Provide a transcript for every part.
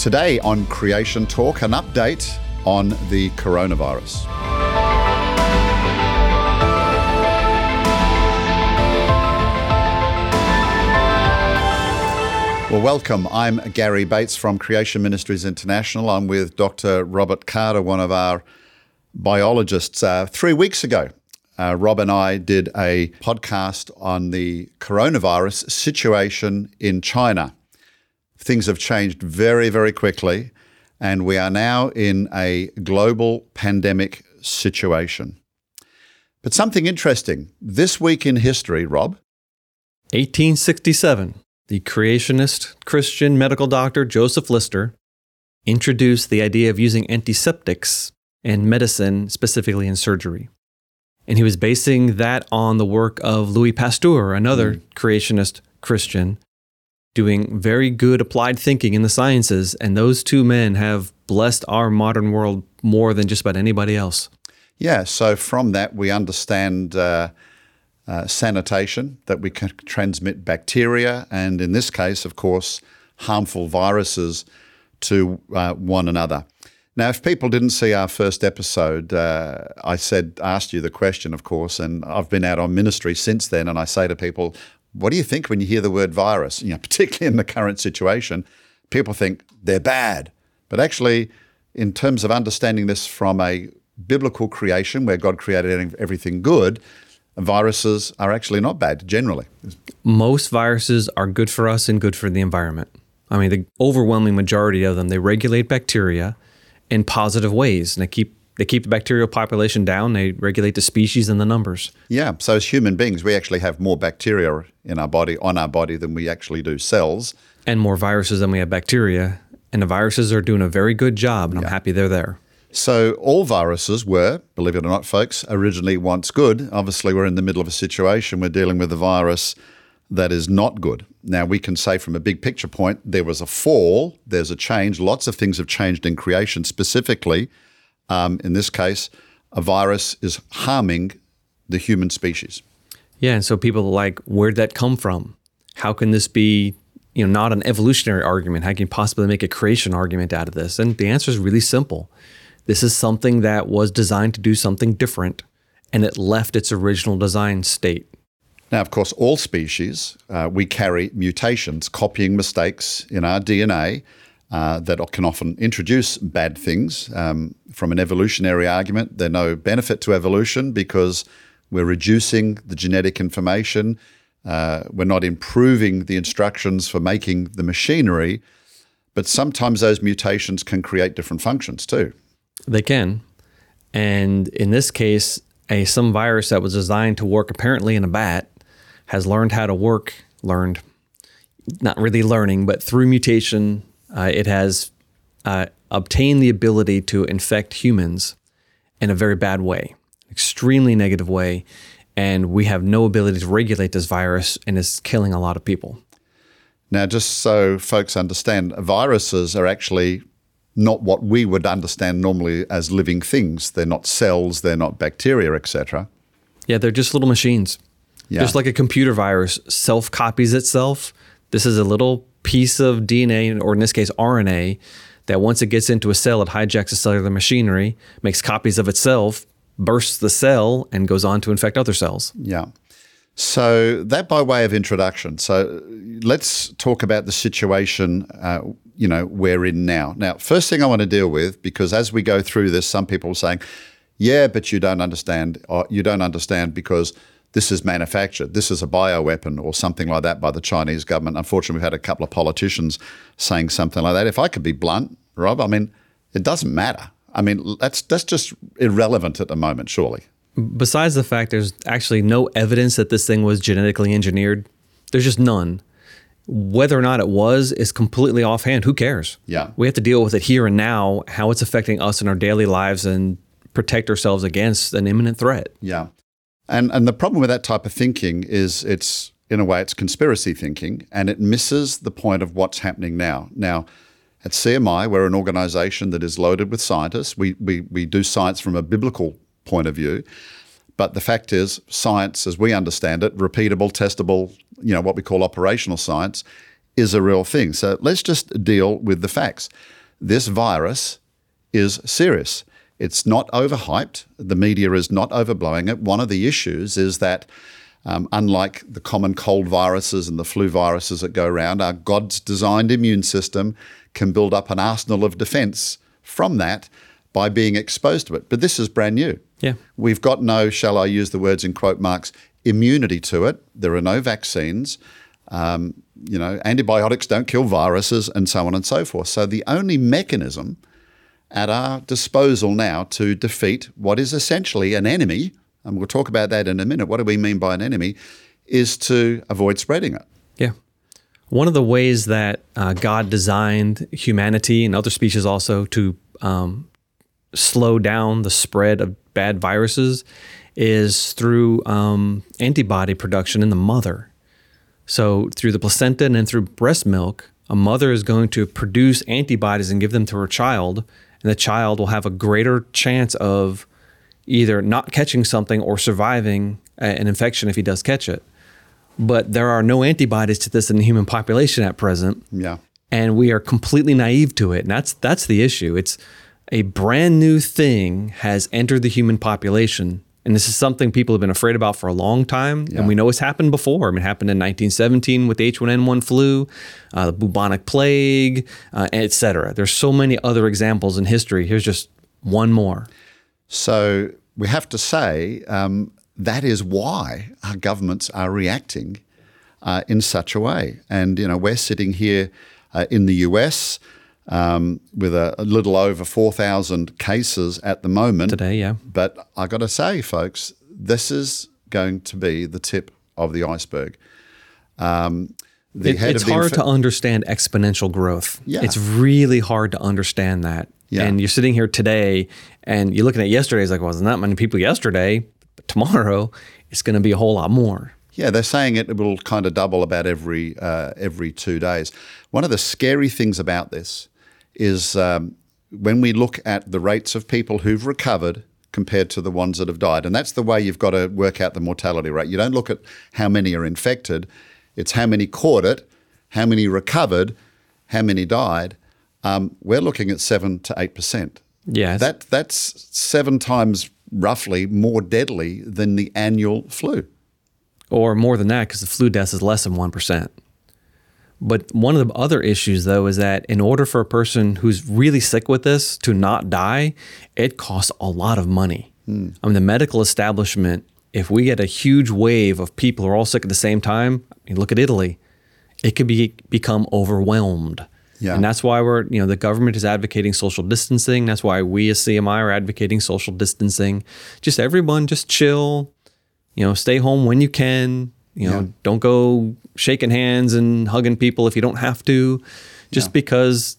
Today on Creation Talk, an update on the coronavirus. Well, welcome. I'm Gary Bates from Creation Ministries International. I'm with Dr. Robert Carter, one of our biologists. Uh, three weeks ago, uh, Rob and I did a podcast on the coronavirus situation in China. Things have changed very, very quickly, and we are now in a global pandemic situation. But something interesting this week in history, Rob. 1867 the creationist Christian medical doctor Joseph Lister introduced the idea of using antiseptics in medicine, specifically in surgery. And he was basing that on the work of Louis Pasteur, another mm. creationist Christian, doing very good applied thinking in the sciences. And those two men have blessed our modern world more than just about anybody else. Yeah, so from that, we understand. Uh, uh, sanitation, that we can transmit bacteria, and in this case, of course, harmful viruses to uh, one another. Now, if people didn't see our first episode, uh, I said, asked you the question, of course, and I've been out on ministry since then, and I say to people, what do you think when you hear the word virus? You know, particularly in the current situation, people think they're bad. But actually, in terms of understanding this from a biblical creation where God created everything good, viruses are actually not bad generally. Most viruses are good for us and good for the environment. I mean, the overwhelming majority of them they regulate bacteria in positive ways, and they keep they keep the bacterial population down. They regulate the species and the numbers. Yeah. So as human beings, we actually have more bacteria in our body on our body than we actually do cells, and more viruses than we have bacteria. And the viruses are doing a very good job, and I'm happy they're there. So all viruses were, believe it or not, folks, originally once good. Obviously, we're in the middle of a situation we're dealing with a virus that is not good. Now, we can say from a big picture point, there was a fall, there's a change. Lots of things have changed in creation. Specifically, um, in this case, a virus is harming the human species. Yeah, and so people are like, where'd that come from? How can this be, you know, not an evolutionary argument? How can you possibly make a creation argument out of this? And the answer is really simple. This is something that was designed to do something different, and it left its original design state. Now, of course, all species, uh, we carry mutations, copying mistakes in our DNA uh, that can often introduce bad things. Um, from an evolutionary argument, there's no benefit to evolution because we're reducing the genetic information. Uh, we're not improving the instructions for making the machinery. But sometimes those mutations can create different functions too. They can. And in this case, a some virus that was designed to work apparently in a bat has learned how to work, learned, not really learning, but through mutation, uh, it has uh, obtained the ability to infect humans in a very bad way, extremely negative way. And we have no ability to regulate this virus, and it's killing a lot of people. Now, just so folks understand, viruses are actually not what we would understand normally as living things. They're not cells, they're not bacteria, etc. Yeah, they're just little machines. Yeah. Just like a computer virus self copies itself. This is a little piece of DNA, or in this case, RNA, that once it gets into a cell, it hijacks the cellular machinery, makes copies of itself, bursts the cell, and goes on to infect other cells. Yeah. So that by way of introduction. So let's talk about the situation uh, you know we're in now. Now, first thing I want to deal with because as we go through this, some people are saying, "Yeah, but you don't understand. Or you don't understand because." This is manufactured. This is a bioweapon or something like that by the Chinese government. Unfortunately, we've had a couple of politicians saying something like that. If I could be blunt, Rob, I mean, it doesn't matter. I mean, that's that's just irrelevant at the moment, surely. Besides the fact there's actually no evidence that this thing was genetically engineered, there's just none whether or not it was is completely offhand. Who cares? Yeah. We have to deal with it here and now, how it's affecting us in our daily lives and protect ourselves against an imminent threat. Yeah. And and the problem with that type of thinking is it's in a way it's conspiracy thinking and it misses the point of what's happening now. Now, at CMI, we're an organization that is loaded with scientists. We, we, we do science from a biblical point of view. But the fact is, science, as we understand it, repeatable, testable, you know, what we call operational science, is a real thing. So let's just deal with the facts. This virus is serious. It's not overhyped. The media is not overblowing it. One of the issues is that, um, unlike the common cold viruses and the flu viruses that go around, our God's designed immune system can build up an arsenal of defense from that by being exposed to it. But this is brand new. Yeah. We've got no, shall I use the words in quote marks, immunity to it. There are no vaccines. Um, you know, antibiotics don't kill viruses and so on and so forth. So the only mechanism at our disposal now to defeat what is essentially an enemy, and we'll talk about that in a minute. What do we mean by an enemy? Is to avoid spreading it. Yeah. One of the ways that uh, God designed humanity and other species also to um, slow down the spread of bad viruses is through um, antibody production in the mother. So, through the placenta and through breast milk, a mother is going to produce antibodies and give them to her child, and the child will have a greater chance of either not catching something or surviving an infection if he does catch it. But there are no antibodies to this in the human population at present. Yeah. And we are completely naive to it. And that's that's the issue. It's a brand new thing has entered the human population. And this is something people have been afraid about for a long time. Yeah. And we know it's happened before. I mean, it happened in 1917 with the H1N1 flu, uh, the bubonic plague, uh, et cetera. There's so many other examples in history. Here's just one more. So we have to say um, that is why our governments are reacting uh, in such a way. And, you know, we're sitting here uh, in the US um, with a, a, little over 4,000 cases at the moment. Today, yeah. But I got to say, folks, this is going to be the tip of the iceberg. Um, the it, it's hard inf- to understand exponential growth. Yeah. It's really hard to understand that. Yeah. And you're sitting here today and you're looking at yesterday, it's like, well, wasn't that many people yesterday, but tomorrow it's going to be a whole lot more. Yeah, they're saying it will kind of double about every uh, every two days. One of the scary things about this is um, when we look at the rates of people who've recovered compared to the ones that have died, and that's the way you've got to work out the mortality rate. You don't look at how many are infected; it's how many caught it, how many recovered, how many died. Um, we're looking at seven to eight percent. Yeah, that that's seven times roughly more deadly than the annual flu, or more than that because the flu death is less than one percent. But one of the other issues, though, is that in order for a person who's really sick with this to not die, it costs a lot of money. Mm. I mean, the medical establishment, if we get a huge wave of people who are all sick at the same time, I mean, look at Italy, it could be become overwhelmed. Yeah. And that's why we're, you know, the government is advocating social distancing. That's why we as CMI are advocating social distancing. Just everyone, just chill, you know, stay home when you can, you know, yeah. don't go shaking hands and hugging people if you don't have to, just yeah. because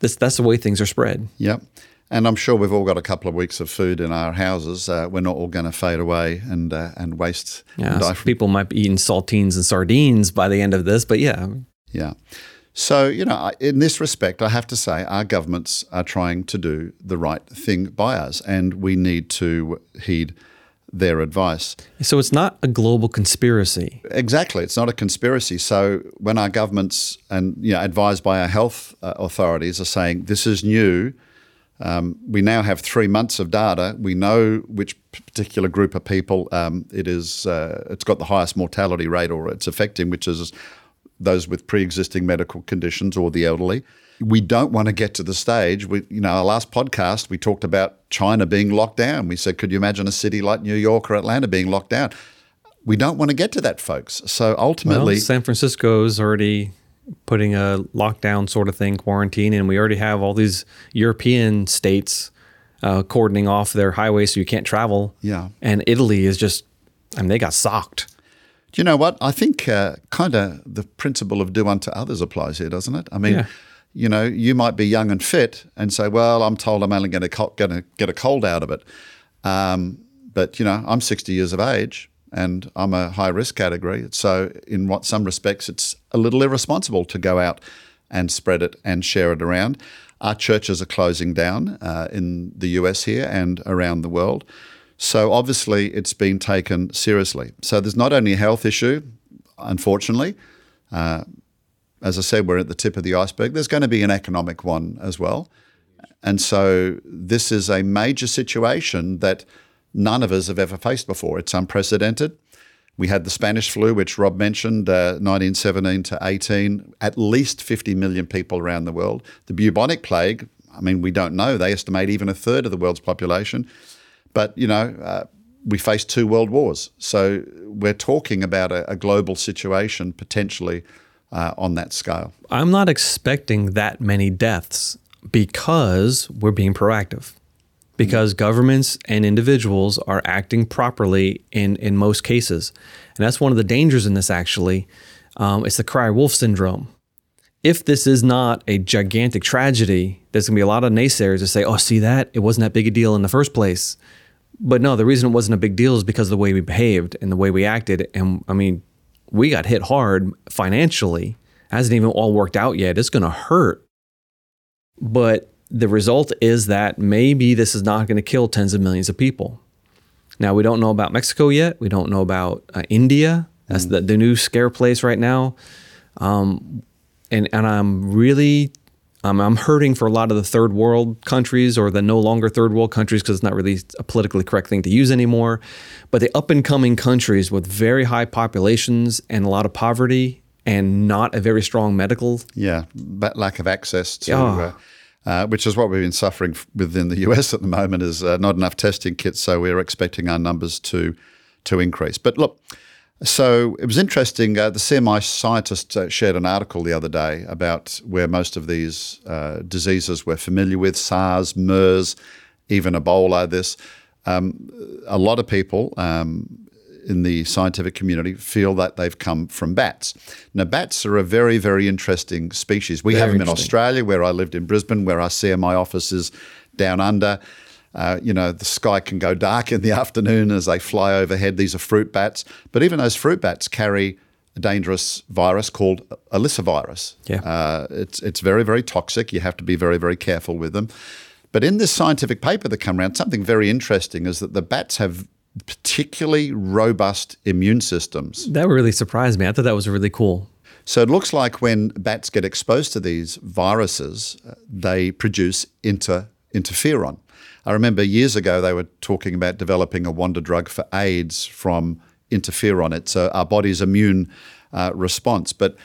this that's the way things are spread. Yep. And I'm sure we've all got a couple of weeks of food in our houses. Uh, we're not all going to fade away and uh, and waste. Yeah, and so people might be eating saltines and sardines by the end of this, but yeah. Yeah. So, you know, in this respect, I have to say our governments are trying to do the right thing by us, and we need to heed their advice. So it's not a global conspiracy. Exactly, it's not a conspiracy. So when our governments and you know, advised by our health uh, authorities are saying this is new, um, we now have three months of data. We know which particular group of people um, it is. Uh, it's got the highest mortality rate, or it's affecting, which is those with pre-existing medical conditions or the elderly we don't want to get to the stage. We, you know, our last podcast we talked about China being locked down. We said, could you imagine a city like New York or Atlanta being locked down? We don't want to get to that, folks. So ultimately, well, San Francisco is already putting a lockdown sort of thing, quarantine, and we already have all these European states uh, cordoning off their highways so you can't travel. Yeah, and Italy is just, I mean, they got socked. Do you know what? I think uh, kind of the principle of do unto others applies here, doesn't it? I mean. Yeah you know, you might be young and fit and say, well, I'm told I'm only going to get a cold out of it. Um, but, you know, I'm 60 years of age and I'm a high risk category. So, in what some respects, it's a little irresponsible to go out and spread it and share it around. Our churches are closing down uh, in the US here and around the world. So, obviously, it's been taken seriously. So, there's not only a health issue, unfortunately. Uh, as I said, we're at the tip of the iceberg. There's going to be an economic one as well. And so this is a major situation that none of us have ever faced before. It's unprecedented. We had the Spanish flu, which Rob mentioned, uh, 1917 to 18, at least 50 million people around the world. The bubonic plague, I mean, we don't know. They estimate even a third of the world's population. But, you know, uh, we faced two world wars. So we're talking about a, a global situation potentially uh, on that scale. I'm not expecting that many deaths because we're being proactive. Because governments and individuals are acting properly in, in most cases. And that's one of the dangers in this, actually. Um, it's the cry wolf syndrome. If this is not a gigantic tragedy, there's going to be a lot of naysayers that say, oh, see that? It wasn't that big a deal in the first place. But no, the reason it wasn't a big deal is because of the way we behaved and the way we acted. And I mean, we got hit hard financially. Hasn't even all worked out yet. It's going to hurt. But the result is that maybe this is not going to kill tens of millions of people. Now, we don't know about Mexico yet. We don't know about uh, India. That's mm. the, the new scare place right now. Um, and, and I'm really um, I'm hurting for a lot of the third world countries or the no longer third world countries because it's not really a politically correct thing to use anymore. But the up and coming countries with very high populations and a lot of poverty and not a very strong medical. Yeah, but lack of access to. Oh. Uh, uh, which is what we've been suffering within the US at the moment, is uh, not enough testing kits. So we're expecting our numbers to to increase. But look, so it was interesting. Uh, the CMI scientist uh, shared an article the other day about where most of these uh, diseases we're familiar with SARS, MERS, even Ebola. This. Um, a lot of people um, in the scientific community feel that they've come from bats. Now, bats are a very, very interesting species. We very have them in Australia, where I lived in Brisbane, where our CMI office is down under. Uh, you know, the sky can go dark in the afternoon as they fly overhead. These are fruit bats, but even those fruit bats carry a dangerous virus called virus. Yeah, uh, it's it's very very toxic. You have to be very very careful with them. But in this scientific paper that came around, something very interesting is that the bats have particularly robust immune systems. That really surprised me. I thought that was really cool. So it looks like when bats get exposed to these viruses, uh, they produce inter interferon. I remember years ago they were talking about developing a wonder drug for AIDS from interferon. It's uh, our body's immune uh, response, but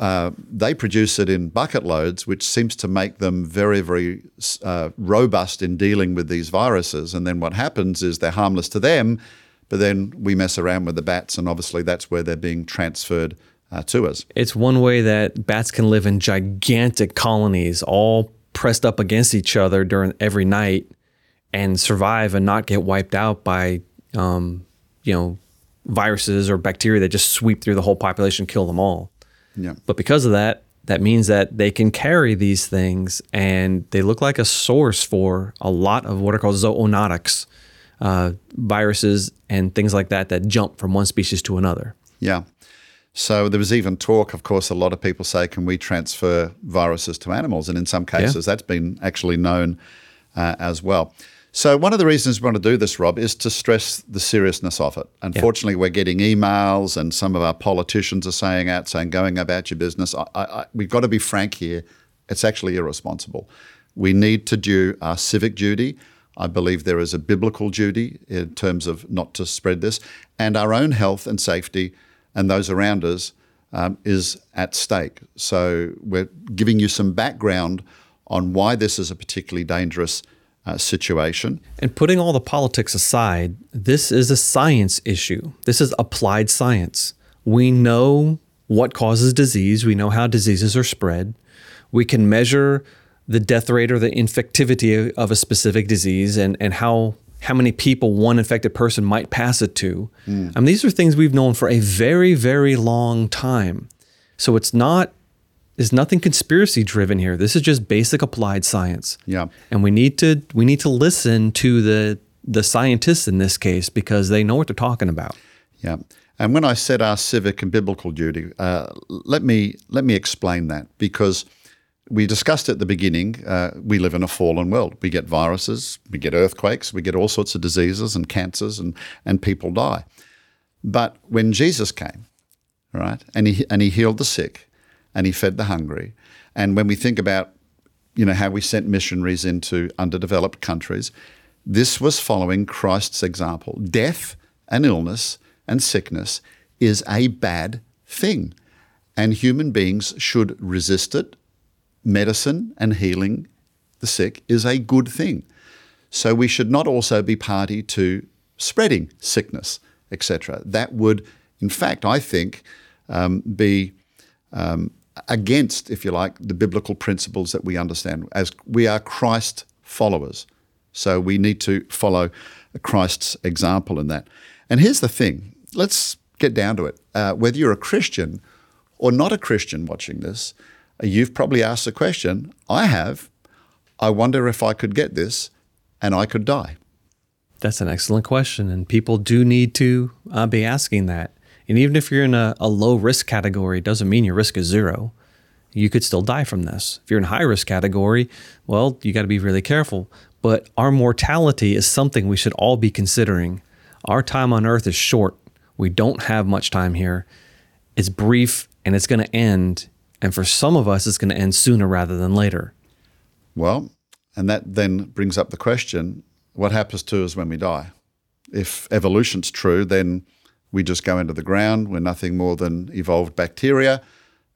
uh, they produce it in bucket loads, which seems to make them very, very uh, robust in dealing with these viruses. And then what happens is they're harmless to them, but then we mess around with the bats, and obviously that's where they're being transferred uh, to us. It's one way that bats can live in gigantic colonies, all pressed up against each other during every night and survive and not get wiped out by, um, you know, viruses or bacteria that just sweep through the whole population, kill them all. Yeah. But because of that, that means that they can carry these things and they look like a source for a lot of what are called zoonotics, uh, viruses and things like that that jump from one species to another. Yeah. So there was even talk, of course, a lot of people say, can we transfer viruses to animals? And in some cases, yeah. that's been actually known uh, as well. So one of the reasons we want to do this, Rob, is to stress the seriousness of it. Unfortunately, yeah. we're getting emails, and some of our politicians are saying out, saying, "Going about your business." I, I, we've got to be frank here. It's actually irresponsible. We need to do our civic duty. I believe there is a biblical duty in terms of not to spread this, and our own health and safety, and those around us, um, is at stake. So we're giving you some background on why this is a particularly dangerous uh, situation. And putting all the politics aside, this is a science issue. This is applied science. We know what causes disease, we know how diseases are spread. We can measure the death rate or the infectivity of a specific disease and, and how how many people one infected person might pass it to. Mm. I mean, these are things we've known for a very, very long time. So it's not is nothing conspiracy driven here. This is just basic applied science. Yeah. And we need to we need to listen to the the scientists in this case because they know what they're talking about. Yeah. And when I said our civic and biblical duty, uh, let me let me explain that because we discussed at the beginning. Uh, we live in a fallen world. We get viruses, we get earthquakes, we get all sorts of diseases and cancers, and and people die. But when Jesus came, right, and he and he healed the sick, and he fed the hungry. And when we think about, you know, how we sent missionaries into underdeveloped countries, this was following Christ's example. Death and illness and sickness is a bad thing, and human beings should resist it. Medicine and healing the sick is a good thing. So we should not also be party to spreading sickness, etc. That would, in fact, I think, um, be um, against, if you like, the biblical principles that we understand. As we are Christ followers, so we need to follow Christ's example in that. And here's the thing: let's get down to it. Uh, whether you're a Christian or not a Christian watching this, you've probably asked the question. I have. I wonder if I could get this and I could die. That's an excellent question. And people do need to uh, be asking that. And even if you're in a, a low risk category, it doesn't mean your risk is zero. You could still die from this. If you're in a high risk category, well, you got to be really careful. But our mortality is something we should all be considering. Our time on earth is short. We don't have much time here. It's brief and it's going to end. And for some of us, it's going to end sooner rather than later. Well, and that then brings up the question what happens to us when we die? If evolution's true, then we just go into the ground. We're nothing more than evolved bacteria.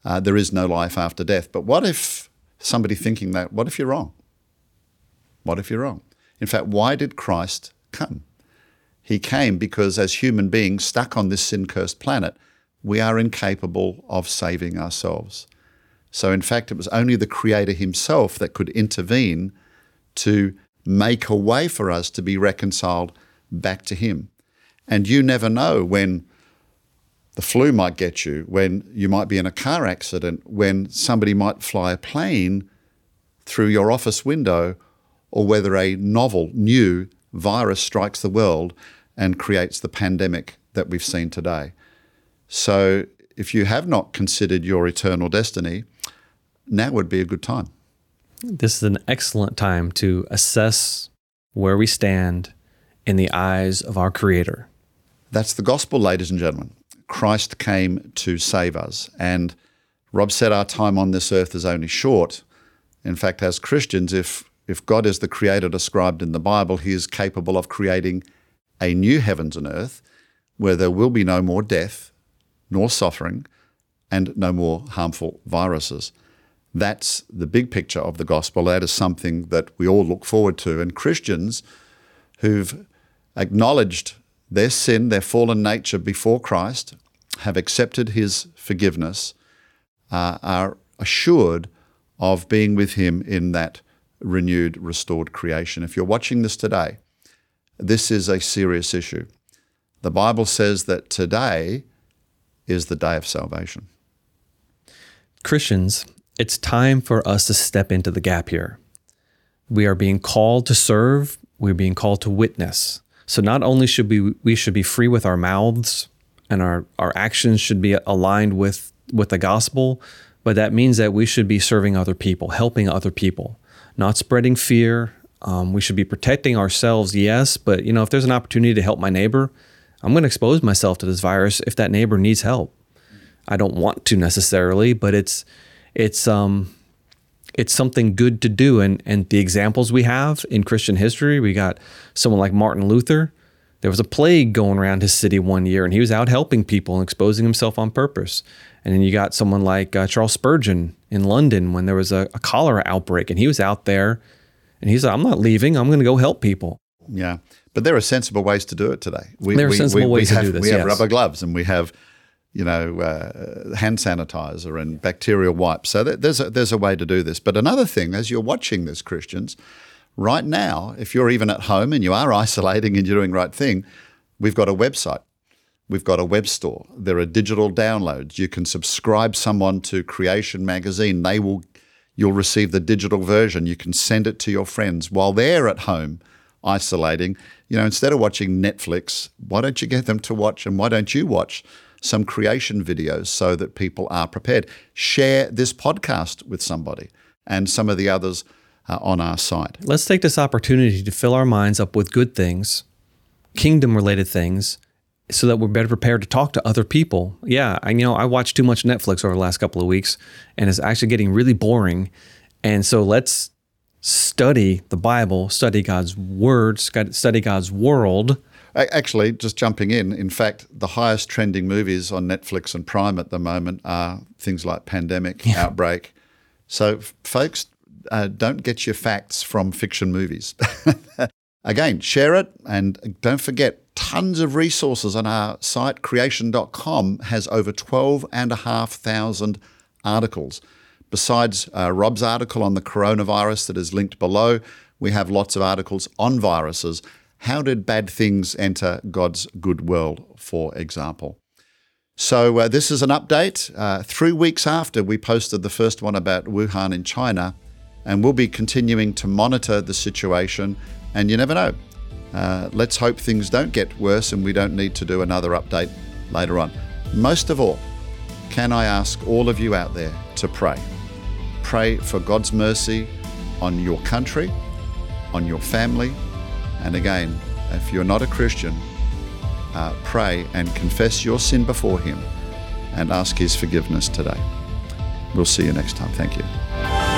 Uh, there is no life after death. But what if somebody thinking that, what if you're wrong? What if you're wrong? In fact, why did Christ come? He came because as human beings stuck on this sin cursed planet, we are incapable of saving ourselves. So, in fact, it was only the Creator Himself that could intervene to make a way for us to be reconciled back to Him. And you never know when the flu might get you, when you might be in a car accident, when somebody might fly a plane through your office window, or whether a novel, new virus strikes the world and creates the pandemic that we've seen today. So, if you have not considered your eternal destiny, now would be a good time. This is an excellent time to assess where we stand in the eyes of our Creator. That's the gospel, ladies and gentlemen. Christ came to save us. And Rob said our time on this earth is only short. In fact, as Christians, if, if God is the creator described in the Bible, he is capable of creating a new heavens and earth where there will be no more death, nor suffering, and no more harmful viruses. That's the big picture of the gospel. That is something that we all look forward to. And Christians who've acknowledged their sin, their fallen nature before Christ, have accepted his forgiveness, uh, are assured of being with him in that renewed, restored creation. If you're watching this today, this is a serious issue. The Bible says that today is the day of salvation. Christians, it's time for us to step into the gap here. We are being called to serve, we're being called to witness. So not only should we we should be free with our mouths and our, our actions should be aligned with with the gospel, but that means that we should be serving other people, helping other people, not spreading fear. Um, we should be protecting ourselves, yes, but you know if there's an opportunity to help my neighbor, I'm going to expose myself to this virus if that neighbor needs help. I don't want to necessarily, but it's it's um it's something good to do. And and the examples we have in Christian history, we got someone like Martin Luther. There was a plague going around his city one year, and he was out helping people and exposing himself on purpose. And then you got someone like uh, Charles Spurgeon in London when there was a, a cholera outbreak, and he was out there, and he said, "I'm not leaving. I'm going to go help people." Yeah, but there are sensible ways to do it today. We, there are we, sensible we, ways we have, to do this. We have yes. rubber gloves, and we have you know, uh, hand sanitizer and bacterial wipes. So there's a, there's a way to do this. But another thing, as you're watching this, Christians, right now, if you're even at home and you are isolating and you're doing the right thing, we've got a website. We've got a web store. There are digital downloads. You can subscribe someone to Creation Magazine. They will, you'll receive the digital version. You can send it to your friends while they're at home isolating. You know, instead of watching Netflix, why don't you get them to watch and why don't you watch some creation videos so that people are prepared. Share this podcast with somebody and some of the others uh, on our site. Let's take this opportunity to fill our minds up with good things, kingdom related things, so that we're better prepared to talk to other people. Yeah, I you know I watched too much Netflix over the last couple of weeks, and it's actually getting really boring. And so let's study the Bible, study God's word, study God's world. Actually, just jumping in, in fact, the highest trending movies on Netflix and Prime at the moment are things like Pandemic, yeah. Outbreak. So, folks, uh, don't get your facts from fiction movies. Again, share it and don't forget tons of resources on our site. Creation.com has over 12,500 articles. Besides uh, Rob's article on the coronavirus that is linked below, we have lots of articles on viruses. How did bad things enter God's good world, for example? So, uh, this is an update. Uh, three weeks after we posted the first one about Wuhan in China, and we'll be continuing to monitor the situation and you never know. Uh, let's hope things don't get worse and we don't need to do another update later on. Most of all, can I ask all of you out there to pray? Pray for God's mercy on your country, on your family, and again, if you're not a Christian, uh, pray and confess your sin before Him and ask His forgiveness today. We'll see you next time. Thank you.